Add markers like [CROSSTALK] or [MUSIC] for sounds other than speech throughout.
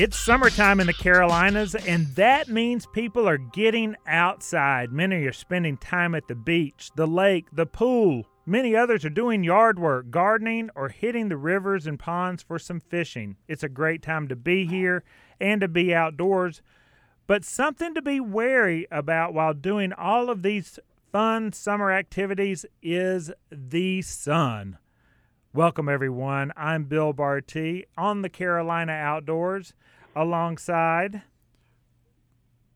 It's summertime in the Carolinas, and that means people are getting outside. Many are spending time at the beach, the lake, the pool. Many others are doing yard work, gardening, or hitting the rivers and ponds for some fishing. It's a great time to be here and to be outdoors, but something to be wary about while doing all of these fun summer activities is the sun. Welcome, everyone. I'm Bill Barty on the Carolina Outdoors alongside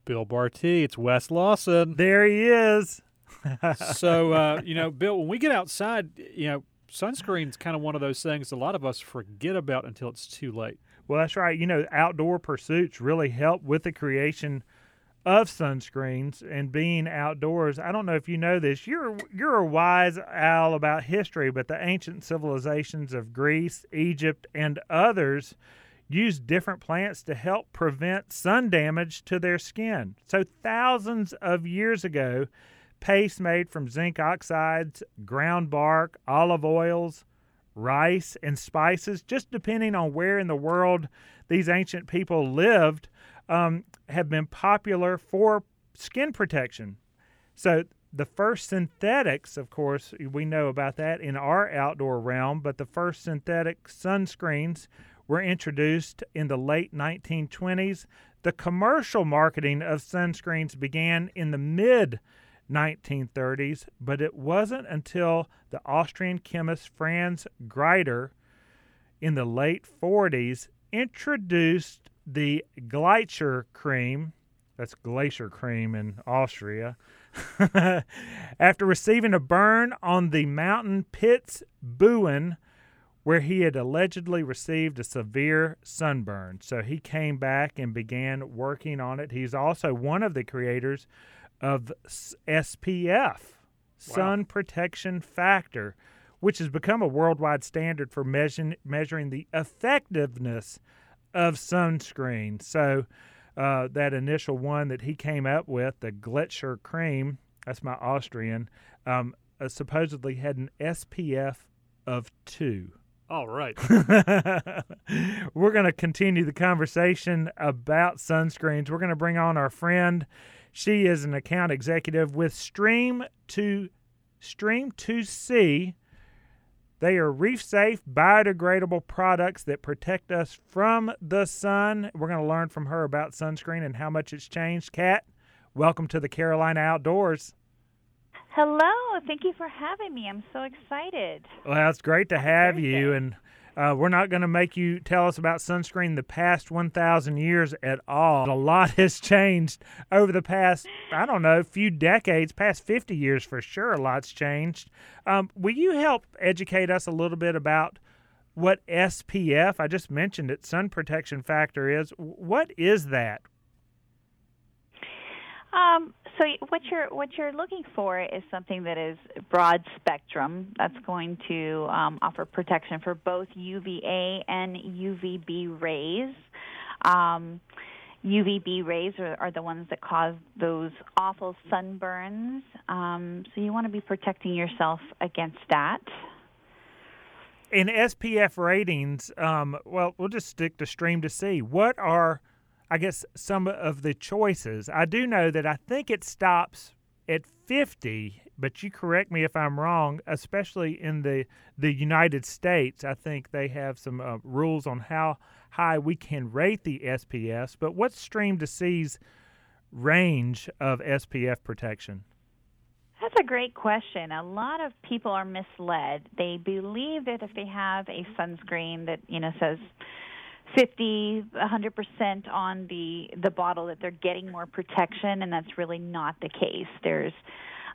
Bill Barty. It's Wes Lawson. There he is. [LAUGHS] so, uh, you know, Bill, when we get outside, you know, sunscreen's kind of one of those things a lot of us forget about until it's too late. Well, that's right. You know, outdoor pursuits really help with the creation of sunscreens and being outdoors. I don't know if you know this. You're you're a wise owl about history, but the ancient civilizations of Greece, Egypt, and others used different plants to help prevent sun damage to their skin. So thousands of years ago, paste made from zinc oxides, ground bark, olive oils, rice, and spices, just depending on where in the world these ancient people lived, um, have been popular for skin protection. So the first synthetics, of course, we know about that in our outdoor realm, but the first synthetic sunscreens were introduced in the late 1920s. The commercial marketing of sunscreens began in the mid 1930s, but it wasn't until the Austrian chemist Franz Greiter in the late 40s introduced the Gleicher cream, that's glacier cream in Austria, [LAUGHS] after receiving a burn on the mountain Piz Buin, where he had allegedly received a severe sunburn. So he came back and began working on it. He's also one of the creators of SPF, wow. Sun Protection Factor, which has become a worldwide standard for measuring, measuring the effectiveness of sunscreen. So uh, that initial one that he came up with, the Gletscher cream, that's my Austrian, um, uh, supposedly had an SPF of two. All right. [LAUGHS] We're going to continue the conversation about sunscreens. We're going to bring on our friend. She is an account executive with Stream to Stream to Sea they are reef safe, biodegradable products that protect us from the sun. We're going to learn from her about sunscreen and how much it's changed. Kat, welcome to the Carolina Outdoors. Hello, thank you for having me. I'm so excited. Well, it's great to have you. And uh, we're not going to make you tell us about sunscreen the past 1,000 years at all. A lot [LAUGHS] has changed over the past, I don't know, few decades, past 50 years for sure. A lot's changed. Um, will you help educate us a little bit about what SPF, I just mentioned it, sun protection factor is? What is that? Um, so what you're what you're looking for is something that is broad spectrum. That's going to um, offer protection for both UVA and UVB rays. Um, UVB rays are, are, the ones that cause those awful sunburns. Um, so you want to be protecting yourself against that. In SPF ratings, um, well, we'll just stick to Stream to Sea What are I guess some of the choices. I do know that I think it stops at 50, but you correct me if I'm wrong, especially in the the United States. I think they have some uh, rules on how high we can rate the SPFs, but what's Stream to Sea's range of SPF protection? That's a great question. A lot of people are misled. They believe that if they have a sunscreen that, you know, says 50 100% on the the bottle that they're getting more protection and that's really not the case there's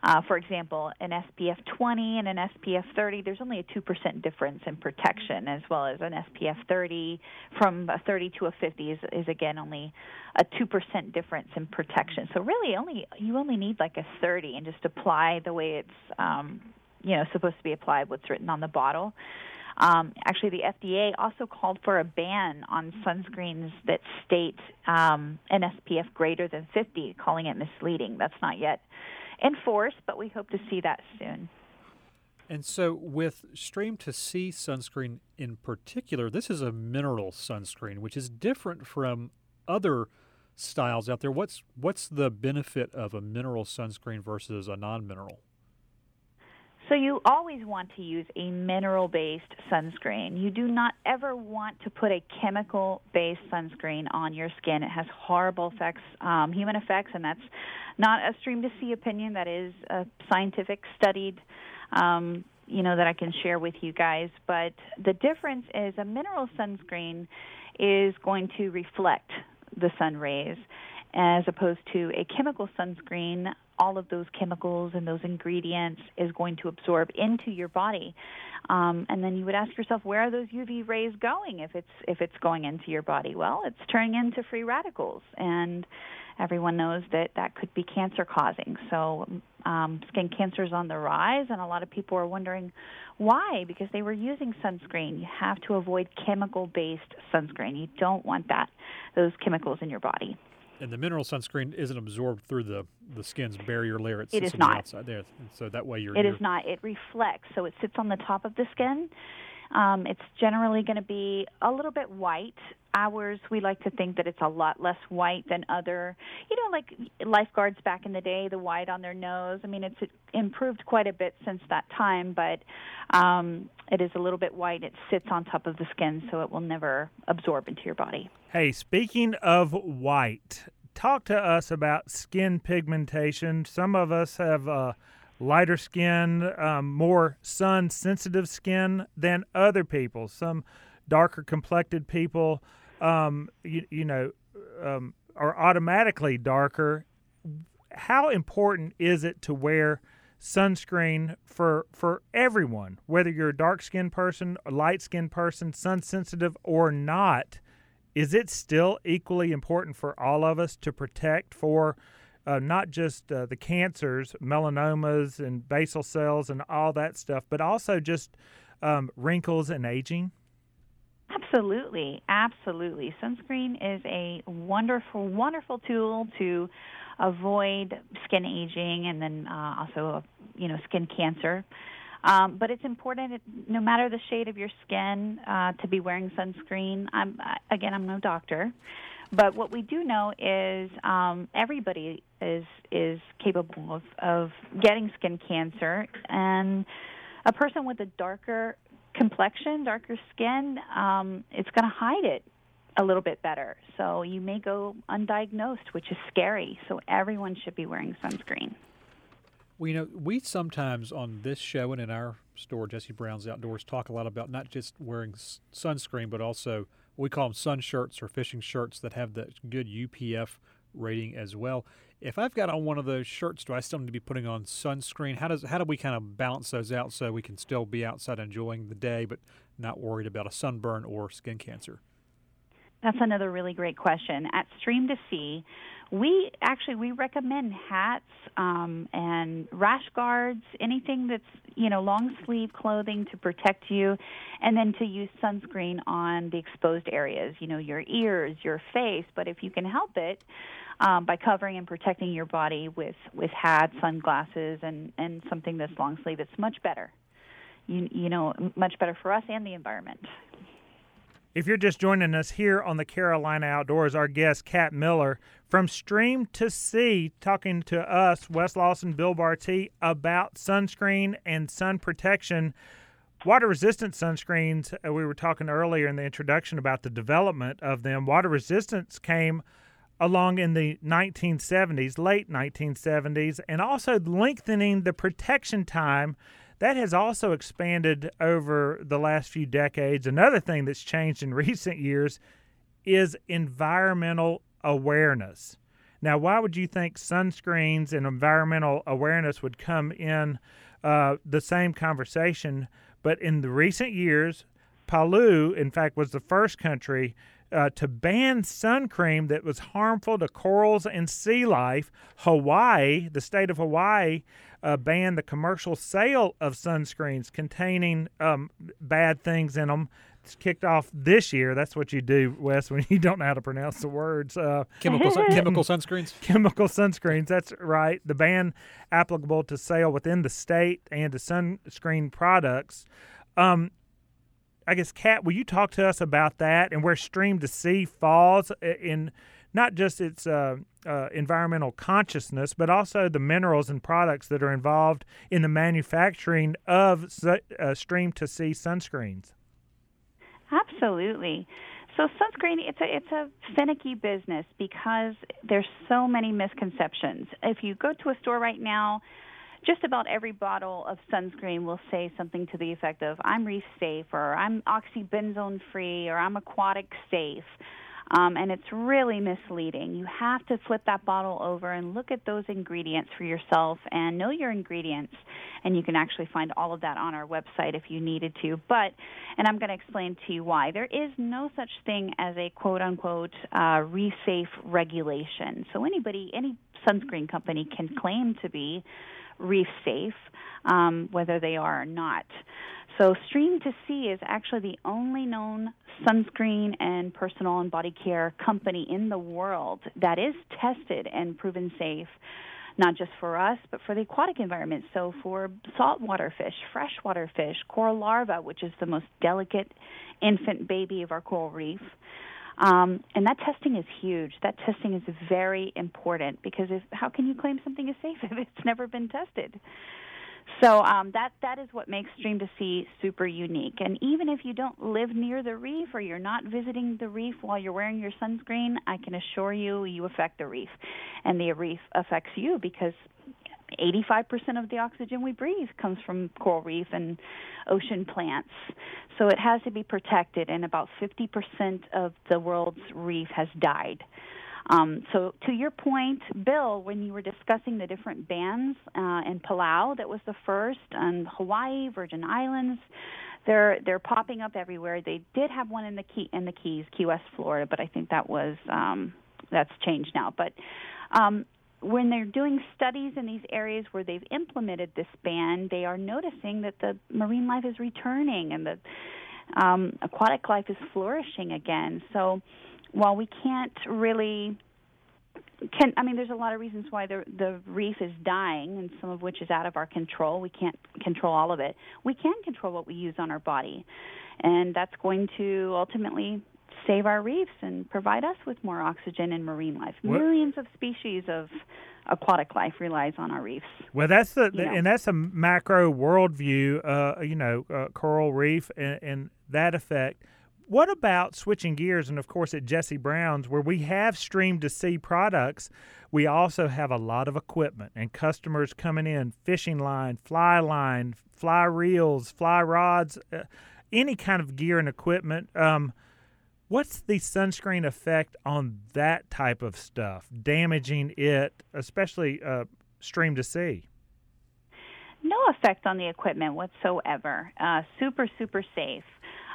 uh, for example, an SPF 20 and an SPF 30, there's only a 2% difference in protection, as well as an SPF 30 from a 30 to a 50 is, is again only a 2% difference in protection. So really, only you only need like a 30 and just apply the way it's um, you know supposed to be applied, what's written on the bottle. Um, actually, the FDA also called for a ban on sunscreens that state um, an SPF greater than 50, calling it misleading. That's not yet enforced, but we hope to see that soon. And so, with Stream to Sea sunscreen in particular, this is a mineral sunscreen, which is different from other styles out there. What's what's the benefit of a mineral sunscreen versus a non-mineral? So you always want to use a mineral-based sunscreen. You do not ever want to put a chemical-based sunscreen on your skin. It has horrible effects, um, human effects, and that's not a stream to sea opinion. That is a scientific studied. Um, you know that I can share with you guys, but the difference is a mineral sunscreen is going to reflect the sun rays as opposed to a chemical sunscreen all of those chemicals and those ingredients is going to absorb into your body. Um, and then you would ask yourself where are those uv rays going if it's if it's going into your body? Well it's turning into free radicals. And everyone knows that that could be cancer causing. So um, skin cancer is on the rise and a lot of people are wondering why because they were using sunscreen. You have to avoid chemical based sunscreen. You don't want that those chemicals in your body and the mineral sunscreen isn't absorbed through the, the skin's barrier layer. It sits it is on not. the outside there. So that way you're. It you're, is not. It reflects. So it sits on the top of the skin. Um, it's generally going to be a little bit white. Ours, we like to think that it's a lot less white than other, you know, like lifeguards back in the day, the white on their nose. I mean, it's improved quite a bit since that time, but um, it is a little bit white. It sits on top of the skin, so it will never absorb into your body. Hey, speaking of white, talk to us about skin pigmentation. Some of us have uh, lighter skin, um, more sun sensitive skin than other people. Some darker complected people, um, you, you, know, um, are automatically darker. How important is it to wear sunscreen for for everyone, whether you're a dark skinned person, a light skinned person, sun sensitive or not? is it still equally important for all of us to protect for uh, not just uh, the cancers, melanomas, and basal cells, and all that stuff, but also just um, wrinkles and aging? Absolutely, absolutely. Sunscreen is a wonderful, wonderful tool to avoid skin aging and then uh, also, you know, skin cancer. Um, but it's important, no matter the shade of your skin, uh, to be wearing sunscreen. I'm again, I'm no doctor, but what we do know is um, everybody is is capable of, of getting skin cancer, and a person with a darker complexion, darker skin, um, it's going to hide it a little bit better. So you may go undiagnosed, which is scary. So everyone should be wearing sunscreen. Well, you know, we sometimes on this show and in our store, Jesse Brown's Outdoors, talk a lot about not just wearing sunscreen, but also we call them sun shirts or fishing shirts that have the good UPF rating as well. If I've got on one of those shirts, do I still need to be putting on sunscreen? How does how do we kind of balance those out so we can still be outside enjoying the day, but not worried about a sunburn or skin cancer? That's another really great question. At Stream to Sea, we actually we recommend hats um, and rash guards, anything that's you know long sleeve clothing to protect you, and then to use sunscreen on the exposed areas, you know your ears, your face. But if you can help it. Um, by covering and protecting your body with, with hats, sunglasses, and, and something that's long sleeve, it's much better. You, you know, much better for us and the environment. If you're just joining us here on the Carolina Outdoors, our guest, Kat Miller, from Stream to Sea, talking to us, Wes Lawson, Bill Barty, about sunscreen and sun protection. Water resistant sunscreens, uh, we were talking earlier in the introduction about the development of them. Water resistance came along in the 1970s, late 1970s, and also lengthening the protection time that has also expanded over the last few decades. Another thing that's changed in [LAUGHS] recent years is environmental awareness. Now, why would you think sunscreens and environmental awareness would come in uh, the same conversation? But in the recent years, Palau, in fact, was the first country uh, to ban sun cream that was harmful to corals and sea life. Hawaii, the state of Hawaii, uh, banned the commercial sale of sunscreens containing um, bad things in them. It's kicked off this year. That's what you do, Wes, when [LAUGHS] you don't know how to pronounce the words. Uh, chemical sun- [LAUGHS] chemical sunscreens. Chemical sunscreens. That's right. The ban applicable to sale within the state and to sunscreen products. Um, I guess, Kat, will you talk to us about that and where Stream to Sea falls in not just its uh, uh, environmental consciousness, but also the minerals and products that are involved in the manufacturing of uh, Stream to Sea sunscreens? Absolutely. So sunscreen, it's a it's a finicky business because there's so many misconceptions. If you go to a store right now, just about every bottle of sunscreen will say something to the effect of "I'm reef safe" or "I'm oxybenzone free" or "I'm aquatic safe." Um, and it's really misleading. You have to flip that bottle over and look at those ingredients for yourself and know your ingredients. And you can actually find all of that on our website if you needed to. But, and I'm going to explain to you why. There is no such thing as a quote unquote uh, reef safe regulation. So anybody, any sunscreen company can claim to be reef safe, um, whether they are or not. So, Stream to Sea is actually the only known sunscreen and personal and body care company in the world that is tested and proven safe, not just for us, but for the aquatic environment. So, for saltwater fish, freshwater fish, coral larva, which is the most delicate infant baby of our coral reef. Um, and that testing is huge. That testing is very important because if, how can you claim something is safe [LAUGHS] if it's never been tested? So um, that that is what makes Stream to Sea super unique. And even if you don't live near the reef or you're not visiting the reef while you're wearing your sunscreen, I can assure you you affect the reef, and the reef affects you because 85% of the oxygen we breathe comes from coral reef and ocean plants. So it has to be protected, and about 50% of the world's reef has died. Um, so, to your point, Bill, when you were discussing the different bans uh, in Palau, that was the first, and Hawaii, Virgin Islands, they're they're popping up everywhere. They did have one in the key in the Keys, Key West, Florida, but I think that was um, that's changed now. But um, when they're doing studies in these areas where they've implemented this ban, they are noticing that the marine life is returning and the um, aquatic life is flourishing again. So while we can't really can I mean there's a lot of reasons why the the reef is dying and some of which is out of our control. We can't control all of it. We can control what we use on our body. And that's going to ultimately save our reefs and provide us with more oxygen and marine life. What? Millions of species of aquatic life relies on our reefs. Well, that's the, the and that's a macro worldview. Uh, you know, uh, coral reef and, and that effect. What about switching gears? And of course, at Jesse Brown's, where we have stream to sea products, we also have a lot of equipment and customers coming in fishing line, fly line, fly reels, fly rods, uh, any kind of gear and equipment. Um, What's the sunscreen effect on that type of stuff, damaging it, especially uh, stream to sea? No effect on the equipment whatsoever. Uh, super, super safe.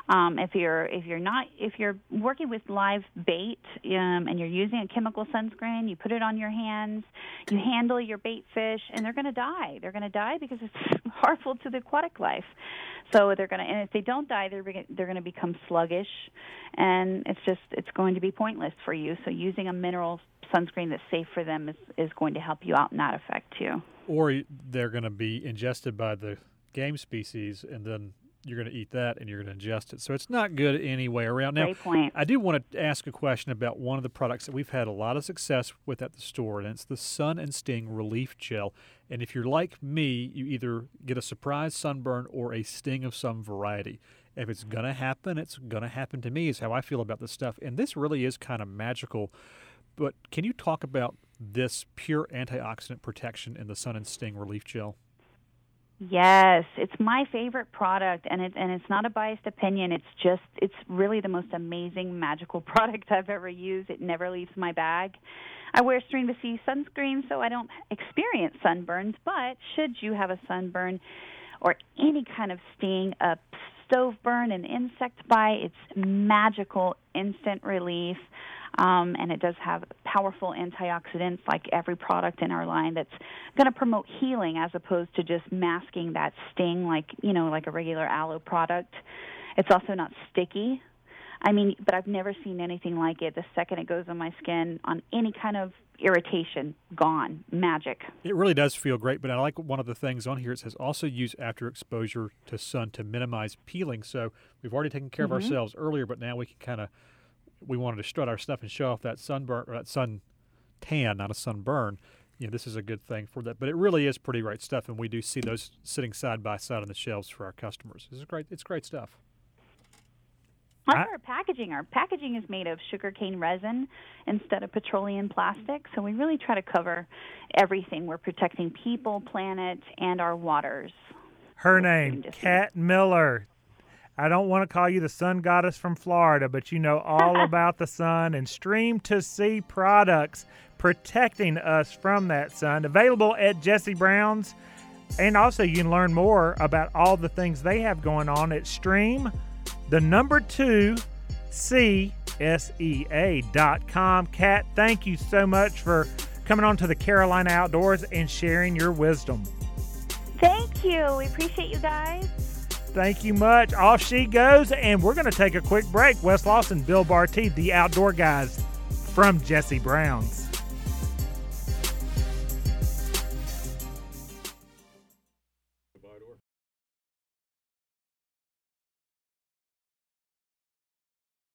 Um, if you're if you're not if you're working with live bait um, and you're using a chemical sunscreen, you put it on your hands, you handle your bait fish, and they're going to die. They're going to die because it's [LAUGHS] harmful to the aquatic life. So they're going to, and if they don't die, they're they're going to become sluggish, and it's just it's going to be pointless for you. So using a mineral sunscreen that's safe for them is is going to help you out in that effect too. Or they're going to be ingested by the game species, and then you're going to eat that and you're going to ingest it. So it's not good any way around. Now, Great point. I do want to ask a question about one of the products that we've had a lot of success with at the store, and it's the Sun and Sting Relief Gel. And if you're like me, you either get a surprise sunburn or a sting of some variety. If it's going to happen, it's going to happen to me, is how I feel about this stuff. And this really is kind of magical. But can you talk about this pure antioxidant protection in the Sun and Sting Relief Gel? Yes, it's my favorite product, and it and it's not a biased opinion. It's just it's really the most amazing, magical [LAUGHS] product I've ever used. It never leaves my bag. I wear Stream to Sea sunscreen, so I don't experience sunburns. But should you have a sunburn or any kind of sting, a stove burn, an insect bite. It's magical, instant relief. Um, and it does have powerful antioxidants, like every product in our line, that's going to promote healing as opposed to just masking that sting, like you know, like a regular aloe product. It's also not sticky, I mean, but I've never seen anything like it. The second it goes on my skin, on any kind of irritation, gone, magic. It really does feel great. But I like one of the things on here. It says also use after exposure to sun to minimize peeling. So we've already taken care mm-hmm. of ourselves earlier, but now we can kind of we wanted to strut our stuff and show off that sunburn or that sun tan, not a sunburn. You know, this is a good thing for that. But it really is pretty great stuff, and we do see those sitting side by side on the shelves for our customers. This is great. It's great stuff. On our packaging, our packaging is made of sugarcane resin instead of petroleum plastic. So we really try to cover everything. We're protecting people, planet, and our waters. Her name, Kat Miller. I don't want to call you the sun goddess from Florida, but you know all [LAUGHS] about the sun and Stream to Sea products protecting us from that sun. Available at Jesse Brown's. And also, you can learn more about all the things they have going on at Stream the number two CSEA.com. Kat, thank you so much for coming on to the Carolina Outdoors and sharing your wisdom. Thank you. We appreciate you guys. Thank you much. Off she goes, and we're going to take a quick break. Wes Lawson, Bill Barty, the outdoor guys from Jesse Brown's.